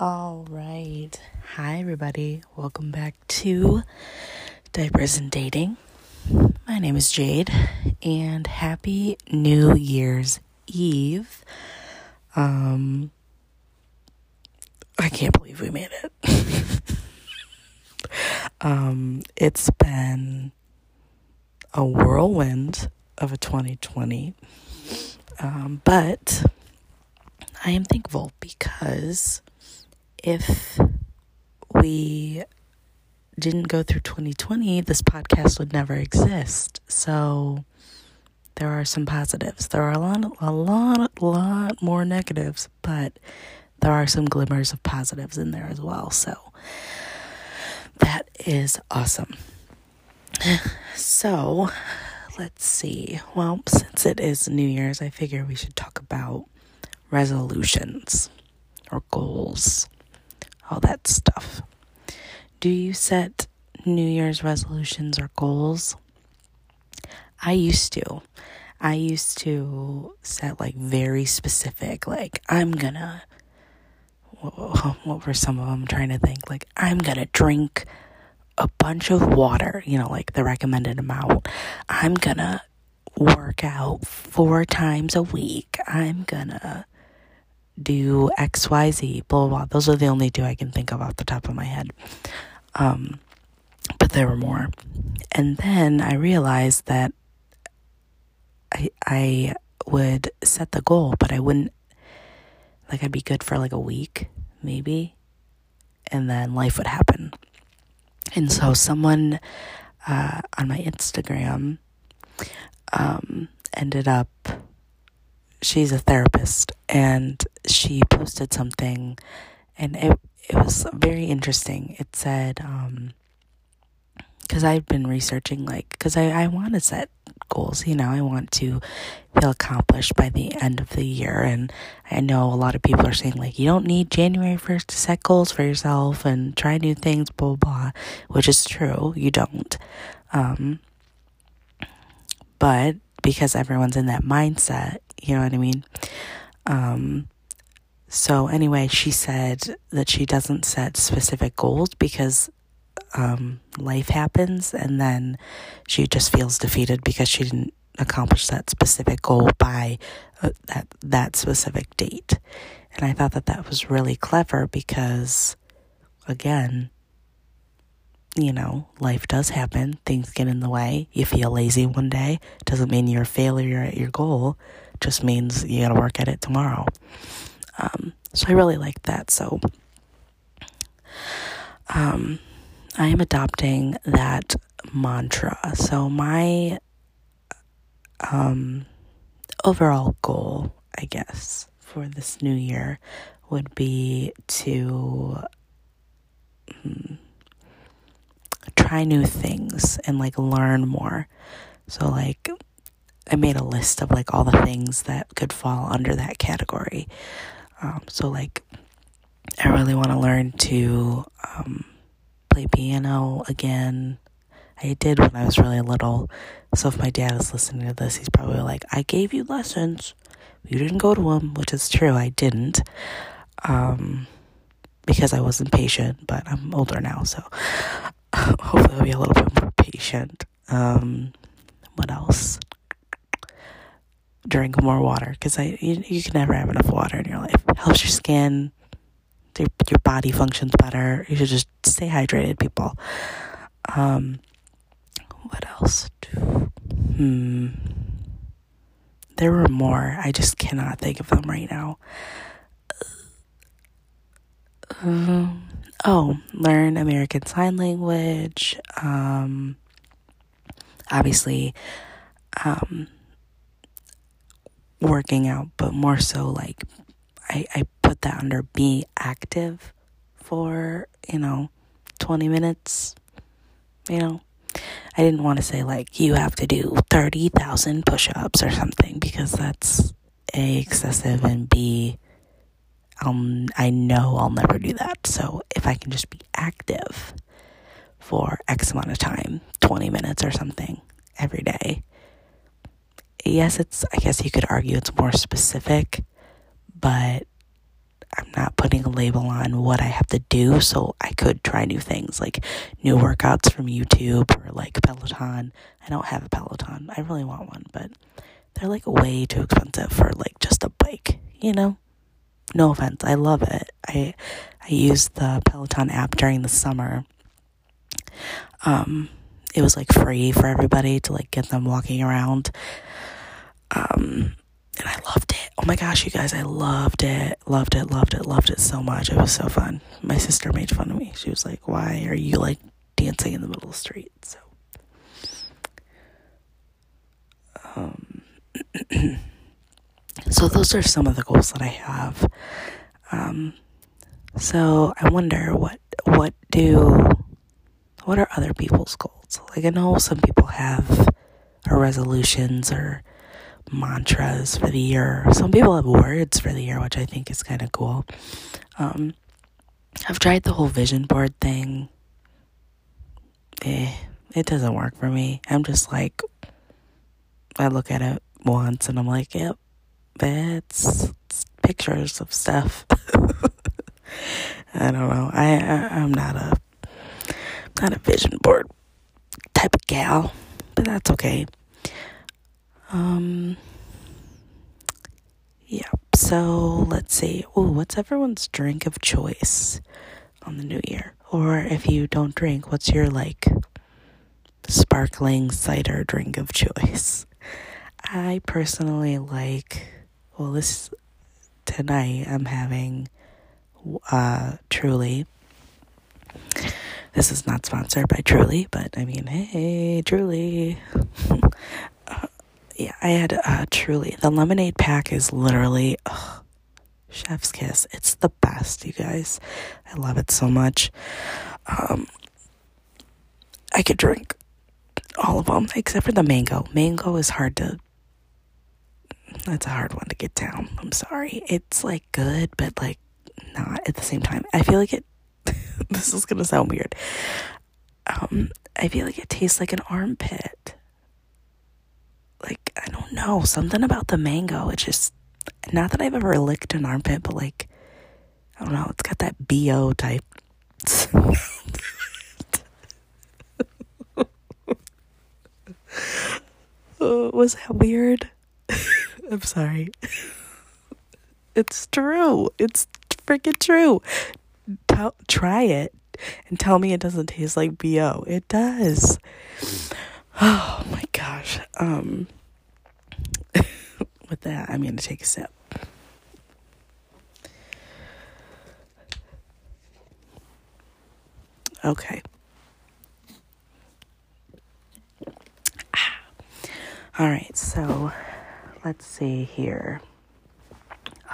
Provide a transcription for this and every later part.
All right. Hi, everybody. Welcome back to Diapers and Dating. My name is Jade, and happy New Year's Eve. Um, I can't believe we made it. um, it's been a whirlwind of a 2020, um, but I am thankful because if we didn't go through 2020, this podcast would never exist. So there are some positives. There are a lot, a lot, lot more negatives, but there are some glimmers of positives in there as well. So that is awesome. So let's see. Well, since it is New Year's, I figure we should talk about resolutions or goals all that stuff. Do you set New Year's resolutions or goals? I used to. I used to set like very specific, like, I'm gonna. What were some of them I'm trying to think? Like, I'm gonna drink a bunch of water, you know, like the recommended amount. I'm gonna work out four times a week. I'm gonna do XYZ, blah, blah, blah. Those are the only two I can think of off the top of my head. Um, but there were more. And then I realized that I, I would set the goal, but I wouldn't, like, I'd be good for like a week, maybe. And then life would happen. And so someone uh, on my Instagram um, ended up she's a therapist and she posted something and it it was very interesting. It said um because I've been researching like because I, I want to set goals you know I want to feel accomplished by the end of the year and I know a lot of people are saying like you don't need January 1st to set goals for yourself and try new things blah blah, blah which is true you don't um but because everyone's in that mindset you know what I mean? Um, so, anyway, she said that she doesn't set specific goals because um, life happens and then she just feels defeated because she didn't accomplish that specific goal by uh, that that specific date. And I thought that that was really clever because again, you know, life does happen, things get in the way. You feel lazy one day, doesn't mean you're a failure at your goal just means you gotta work at it tomorrow. Um, so I really like that. So um, I am adopting that mantra. So my um, overall goal, I guess, for this new year would be to um, try new things and like learn more. So like I made a list of like all the things that could fall under that category. Um, so like, I really want to learn to um, play piano again. I did when I was really little. So if my dad is listening to this, he's probably like, "I gave you lessons. You didn't go to them," which is true. I didn't. Um, because I wasn't patient, but I'm older now, so hopefully I'll be a little bit more patient. Um, what else? Drink more water because I you, you can never have enough water in your life. It helps your skin, your, your body functions better. You should just stay hydrated, people. Um, what else? Hmm. There were more. I just cannot think of them right now. Um, oh, learn American Sign Language. Um, obviously, um, working out, but more so like I, I put that under be active for, you know, 20 minutes. You know, I didn't want to say like you have to do 30,000 push ups or something because that's A, excessive, and B, um, I know I'll never do that. So if I can just be active for X amount of time, 20 minutes or something every day, yes, it's, I guess you could argue it's more specific, but I'm not putting a label on what I have to do, so I could try new things like new workouts from YouTube or like Peloton. I don't have a Peloton. I really want one, but they're like way too expensive for like just a bike, you know? No offense, I love it. I I used the Peloton app during the summer. Um it was like free for everybody to like get them walking around. Um and I loved it. Oh my gosh, you guys, I loved it. Loved it, loved it, loved it so much. It was so fun. My sister made fun of me. She was like, Why are you like dancing in the middle of the street? So, um, so those are some of the goals that I have. Um, so I wonder what what do what are other people's goals? Like I know some people have resolutions or mantras for the year. Some people have words for the year, which I think is kind of cool. Um, I've tried the whole vision board thing. Eh, it doesn't work for me. I'm just like, I look at it once and I'm like, yep, it's pictures of stuff. I don't know. I, I I'm not a not a vision board type of gal, but that's okay. Um, yeah, so let's see. Oh, what's everyone's drink of choice on the new year? Or if you don't drink, what's your like sparkling cider drink of choice? I personally like, well, this tonight I'm having uh, Truly. This is not sponsored by Truly, but I mean, hey, Truly. yeah, I had uh, truly the lemonade pack is literally ugh, chef's kiss. It's the best, you guys. I love it so much. Um, I could drink all of them except for the mango. Mango is hard to. That's a hard one to get down. I'm sorry. It's like good, but like not at the same time. I feel like it. this is gonna sound weird. Um, I feel like it tastes like an armpit like I don't know, something about the mango. It's just not that I've ever licked an armpit, but like I don't know, it's got that BO type. oh, was that weird? I'm sorry. it's true. It's freaking true. Tell, try it and tell me it doesn't taste like BO. It does. Oh my gosh. Um with that, I'm going to take a sip. Okay. Ah. All right, so let's see here.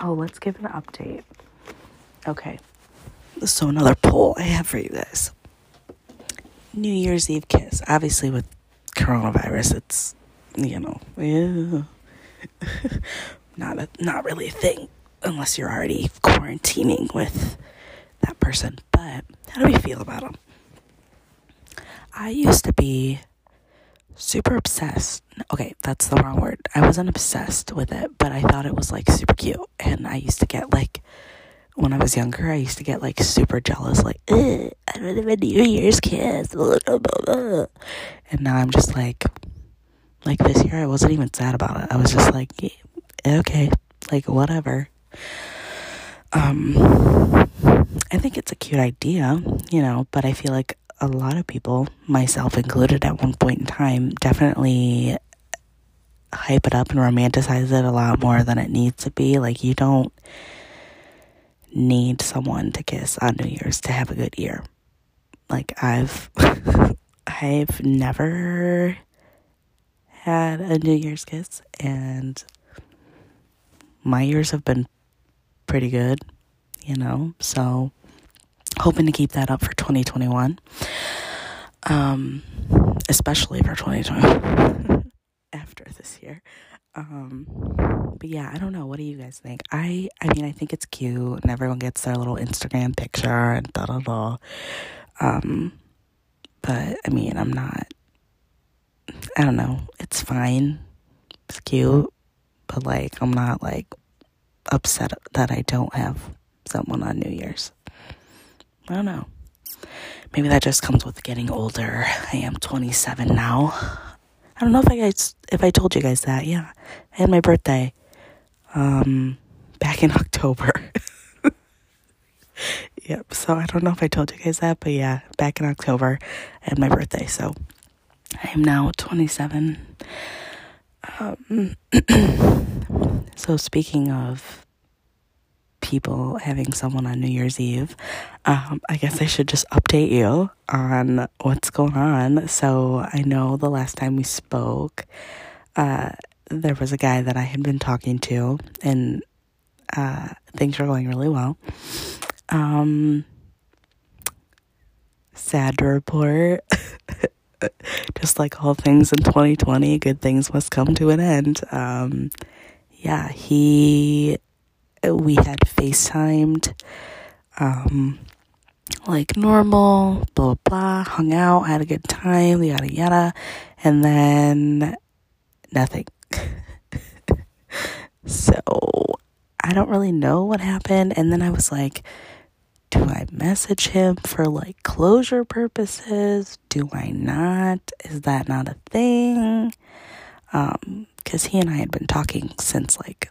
Oh, let's give an update. Okay. So, another poll I have for you guys New Year's Eve kiss. Obviously, with coronavirus, it's, you know, yeah. not a, not really a thing unless you're already quarantining with that person. But how do we feel about them? I used to be super obsessed. Okay, that's the wrong word. I wasn't obsessed with it, but I thought it was like super cute. And I used to get like, when I was younger, I used to get like super jealous, like, I a New Year's kiss. And now I'm just like, like this year, I wasn't even sad about it. I was just like, okay, like whatever. Um, I think it's a cute idea, you know, but I feel like a lot of people, myself included at one point in time, definitely hype it up and romanticize it a lot more than it needs to be. Like, you don't need someone to kiss on New Year's to have a good year. Like, I've, I've never had a New Year's kiss, and my years have been pretty good, you know. So, hoping to keep that up for 2021, um, especially for 2020 after this year. Um, but yeah, I don't know. What do you guys think? I, I mean, I think it's cute, and everyone gets their little Instagram picture and da da da. Um, but I mean, I'm not I don't know. It's fine. It's cute. But like I'm not like upset that I don't have someone on New Year's. I don't know. Maybe that just comes with getting older. I am 27 now. I don't know if I guys, if I told you guys that. Yeah, I had my birthday um, back in October. Yep. So I don't know if I told you guys that, but yeah, back in October, and my birthday. So I am now 27. Um, so speaking of people having someone on New Year's Eve, um, I guess I should just update you on what's going on. So I know the last time we spoke, uh, there was a guy that I had been talking to, and uh, things were going really well. Um, sad report. just like all things in 2020, good things must come to an end. Um, yeah, he, we had FaceTimed, um, like normal, blah, blah, hung out, had a good time, yada, yada, and then nothing. so, I don't really know what happened. And then I was like, do I message him for like closure purposes? Do I not? Is that not a thing? Um, cause he and I had been talking since like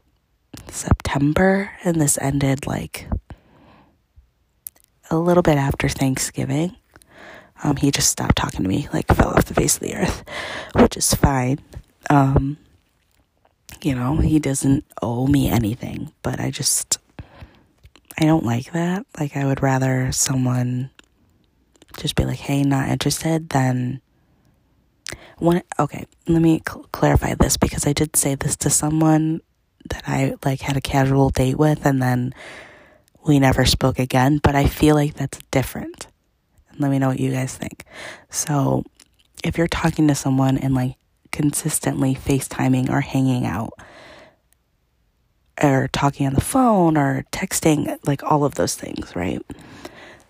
September and this ended like a little bit after Thanksgiving. Um, he just stopped talking to me, like fell off the face of the earth, which is fine. Um, you know, he doesn't owe me anything, but I just I don't like that. Like, I would rather someone just be like, hey, not interested than when, okay, let me cl- clarify this because I did say this to someone that I like had a casual date with and then we never spoke again, but I feel like that's different. Let me know what you guys think. So, if you're talking to someone and like consistently FaceTiming or hanging out, or talking on the phone or texting, like all of those things, right?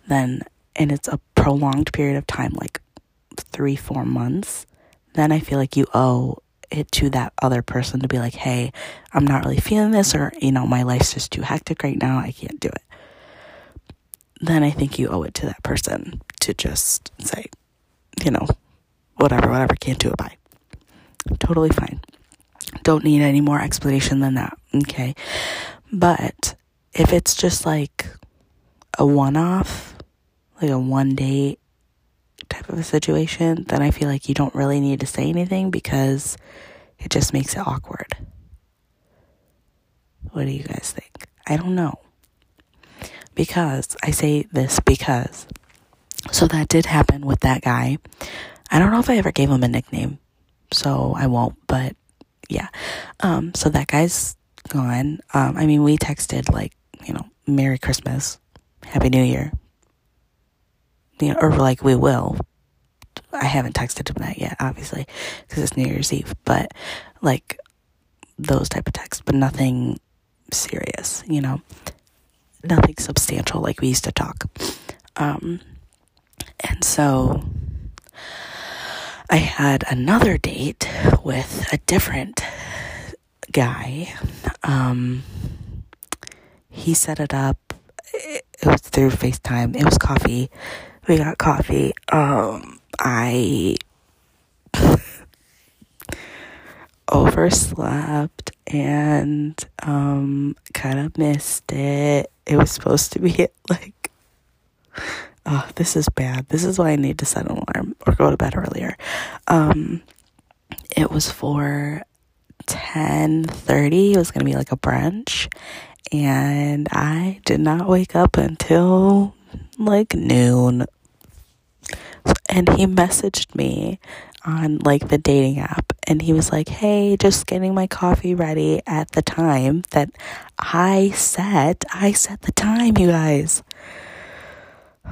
Then, and it's a prolonged period of time, like three, four months, then I feel like you owe it to that other person to be like, hey, I'm not really feeling this, or, you know, my life's just too hectic right now, I can't do it. Then I think you owe it to that person to just say, you know, whatever, whatever, can't do it, bye. Totally fine. Don't need any more explanation than that. Okay. But if it's just like a one off, like a one date type of a situation, then I feel like you don't really need to say anything because it just makes it awkward. What do you guys think? I don't know. Because I say this because so that did happen with that guy. I don't know if I ever gave him a nickname, so I won't, but yeah. Um, so that guy's gone. Um, I mean, we texted like, you know, Merry Christmas, Happy New Year. You know, or like we will. I haven't texted him that yet, obviously, because it's New Year's Eve. But like those type of texts, but nothing serious. You know, nothing substantial like we used to talk. Um, and so I had another date with a different guy. Um, he set it up. It, it was through FaceTime. It was coffee. We got coffee. Um, I overslept and um kind of missed it. It was supposed to be like oh, this is bad. This is why I need to set an alarm or go to bed earlier. Um, it was for 10:30. It was going to be like a brunch, and I did not wake up until like noon. And he messaged me on like the dating app and he was like, "Hey, just getting my coffee ready at the time that I set. I set the time, you guys."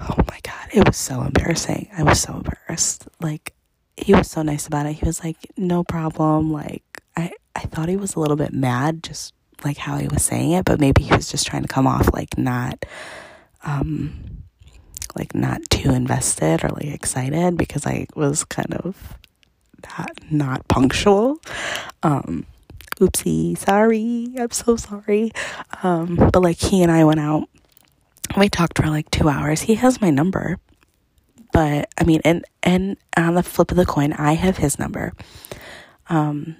Oh my God. It was so embarrassing. I was so embarrassed. Like, he was so nice about it. He was like, no problem. Like, I, I thought he was a little bit mad, just like how he was saying it, but maybe he was just trying to come off like not, um, like not too invested or like excited because I was kind of not, not punctual. Um, oopsie, sorry. I'm so sorry. Um, but like he and I went out we talked for like two hours. He has my number. But I mean and and on the flip of the coin, I have his number. Um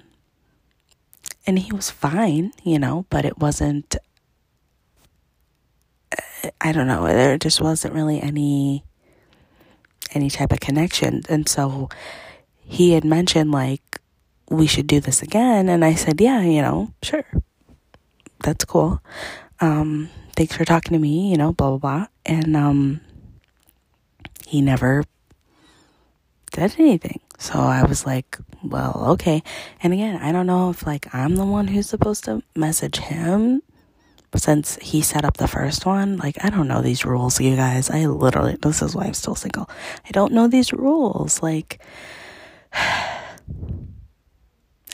and he was fine, you know, but it wasn't I don't know, there just wasn't really any any type of connection. And so he had mentioned like we should do this again and I said, "Yeah, you know, sure. That's cool. Um thanks for talking to me, you know, blah blah blah." And um he never said anything. So I was like, well, okay. And again, I don't know if like I'm the one who's supposed to message him since he set up the first one, like I don't know these rules, you guys. I literally this is why I'm still single. I don't know these rules. Like I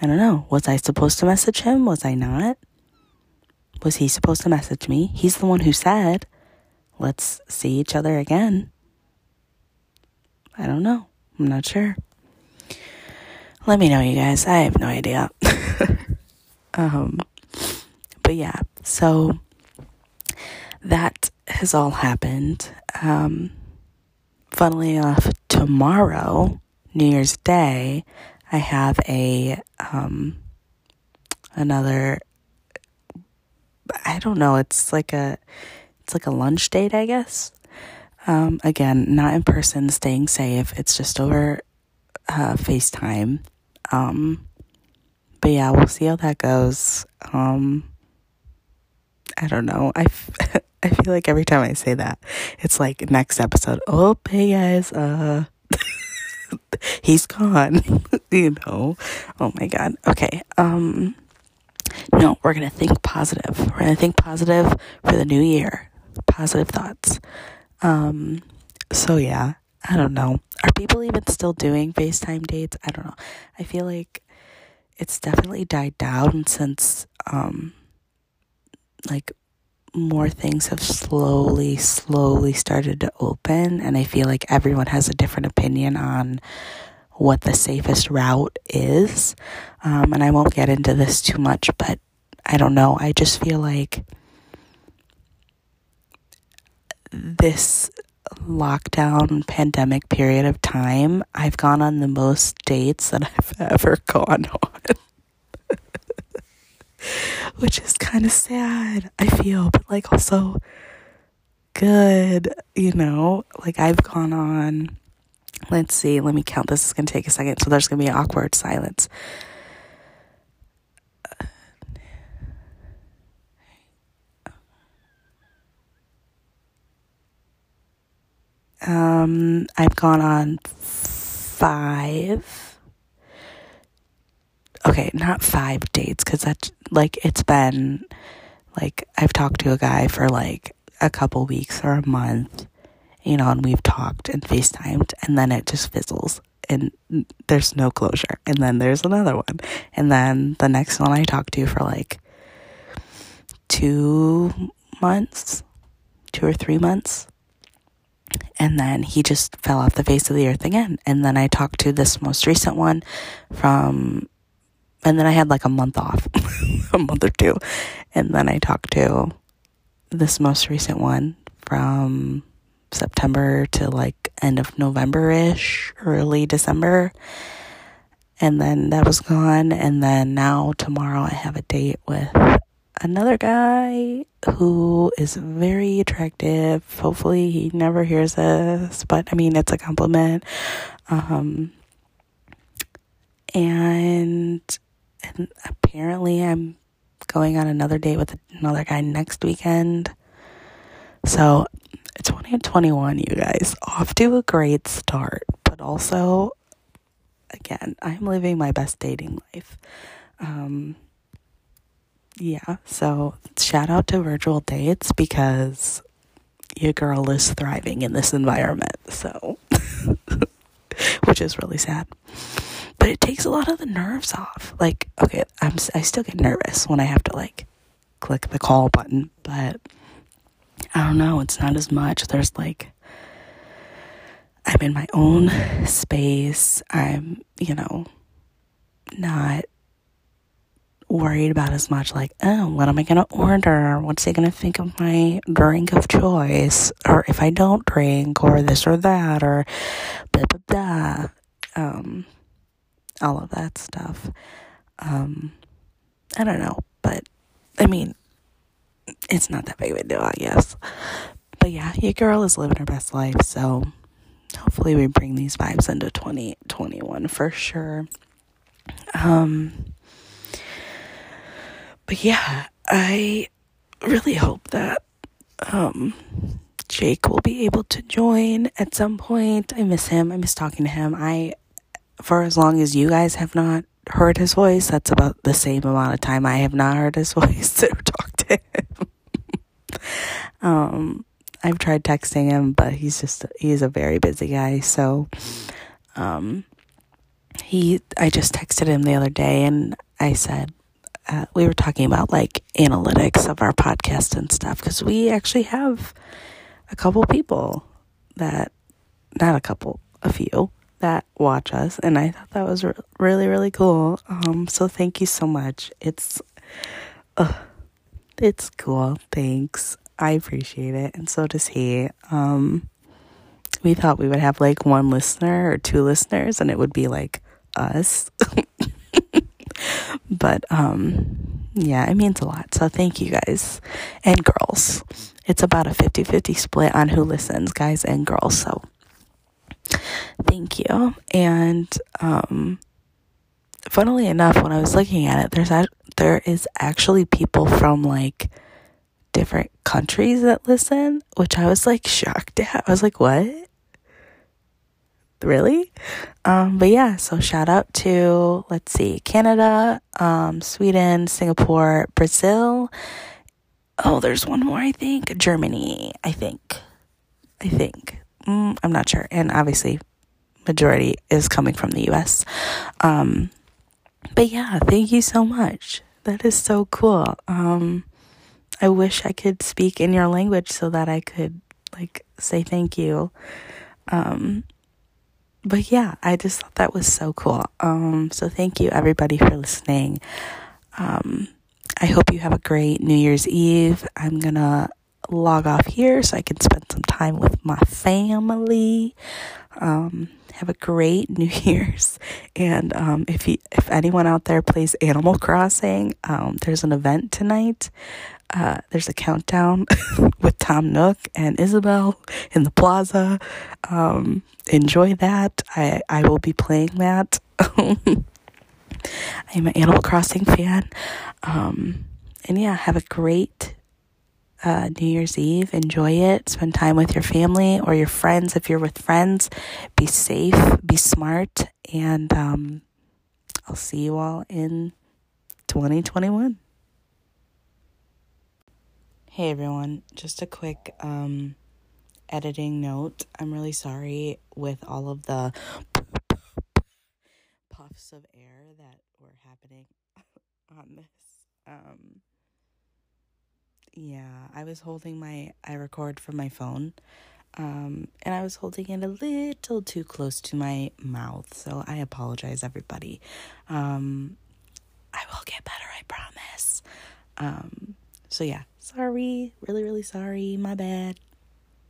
don't know. Was I supposed to message him? Was I not? Was he supposed to message me? He's the one who said, "Let's see each other again." I don't know. I'm not sure. Let me know, you guys. I have no idea. um but yeah, so that has all happened. Um, funnily enough, tomorrow, New Year's Day, I have a um, another. I don't know. It's like a it's like a lunch date, I guess. Um, again, not in person, staying safe. It's just over uh, FaceTime. Um, but yeah, we'll see how that goes. Um, I don't know. I, f- I feel like every time I say that, it's like next episode. Oh, hey guys, uh, he's gone. you know. Oh my god. Okay. Um, no, we're gonna think positive. We're gonna think positive for the new year. Positive thoughts. Um, so yeah, I don't know. Are people even still doing FaceTime dates? I don't know. I feel like it's definitely died down since um like more things have slowly, slowly started to open. And I feel like everyone has a different opinion on what the safest route is. Um, and I won't get into this too much, but I don't know. I just feel like this lockdown pandemic period of time, I've gone on the most dates that I've ever gone on which is kind of sad, I feel, but like also good, you know? Like I've gone on, let's see, let me count. This is going to take a second. So there's going to be an awkward silence. Um, I've gone on five okay, not five dates because that's like it's been like I've talked to a guy for like a couple weeks or a month, you know, and we've talked and FaceTimed, and then it just fizzles and there's no closure. And then there's another one, and then the next one I talked to for like two months, two or three months. And then he just fell off the face of the earth again. And then I talked to this most recent one from and then I had like a month off, a month or two. And then I talked to this most recent one from September to like end of November ish, early December. And then that was gone. And then now, tomorrow, I have a date with another guy who is very attractive. Hopefully, he never hears this, but I mean, it's a compliment. Um, and and apparently I'm going on another date with another guy next weekend. So, 2021, you guys, off to a great start, but also, again, I'm living my best dating life. Um, yeah, so shout out to virtual dates because your girl is thriving in this environment. So, which is really sad but it takes a lot of the nerves off. Like, okay, I'm I still get nervous when I have to like click the call button, but I don't know, it's not as much. There's like I'm in my own space. I'm, you know, not worried about as much like, oh, what am I going to order? What's he going to think of my drink of choice? Or if I don't drink, or this or that, or blah, blah, blah. Um, all of that stuff. Um, I don't know, but I mean, it's not that big of a deal, I guess. But yeah, your girl is living her best life, so hopefully we bring these vibes into 2021 for sure. Um, but yeah, I really hope that um, Jake will be able to join at some point. I miss him. I miss talking to him. I, for as long as you guys have not heard his voice, that's about the same amount of time I have not heard his voice or talked him. um, I've tried texting him, but he's just he's a very busy guy. So, um, he I just texted him the other day, and I said uh, we were talking about like analytics of our podcast and stuff because we actually have a couple people that not a couple, a few that watch us, and I thought that was re- really really cool. Um, so thank you so much. It's, uh, it's cool. Thanks. I appreciate it, and so does he. Um, we thought we would have like one listener or two listeners, and it would be like us. but um, yeah, it means a lot. So thank you guys and girls. It's about a 50 50 split on who listens, guys and girls. So Thank you. And um, funnily enough, when I was looking at it, there's a, there is actually people from like different countries that listen, which I was like shocked at. I was like, what? Really? Um, but yeah, so shout out to, let's see, Canada, um, Sweden, Singapore, Brazil. Oh, there's one more, I think. Germany, I think. I think. Mm, I'm not sure. And obviously, majority is coming from the US. Um, but yeah, thank you so much. That is so cool. Um, I wish I could speak in your language so that I could like say thank you. Um, but yeah, I just thought that was so cool. Um, so thank you everybody for listening. Um, I hope you have a great New Year's Eve. I'm gonna log off here so I can spend some time with my family. Um, have a great New Year's, and um, if you, if anyone out there plays Animal Crossing, um, there's an event tonight. Uh, there's a countdown with Tom Nook and Isabelle in the plaza. Um, enjoy that. I I will be playing that. I'm an Animal Crossing fan. Um, and yeah, have a great uh, New Year's Eve. Enjoy it. Spend time with your family or your friends if you're with friends. Be safe, be smart, and um, I'll see you all in 2021. Hey everyone, just a quick um, editing note. I'm really sorry with all of the puffs of air that were happening on this. Um, yeah, I was holding my I record from my phone. Um, and I was holding it a little too close to my mouth, so I apologize, everybody. Um, I will get better, I promise. Um, so yeah, sorry, really, really sorry, my bad.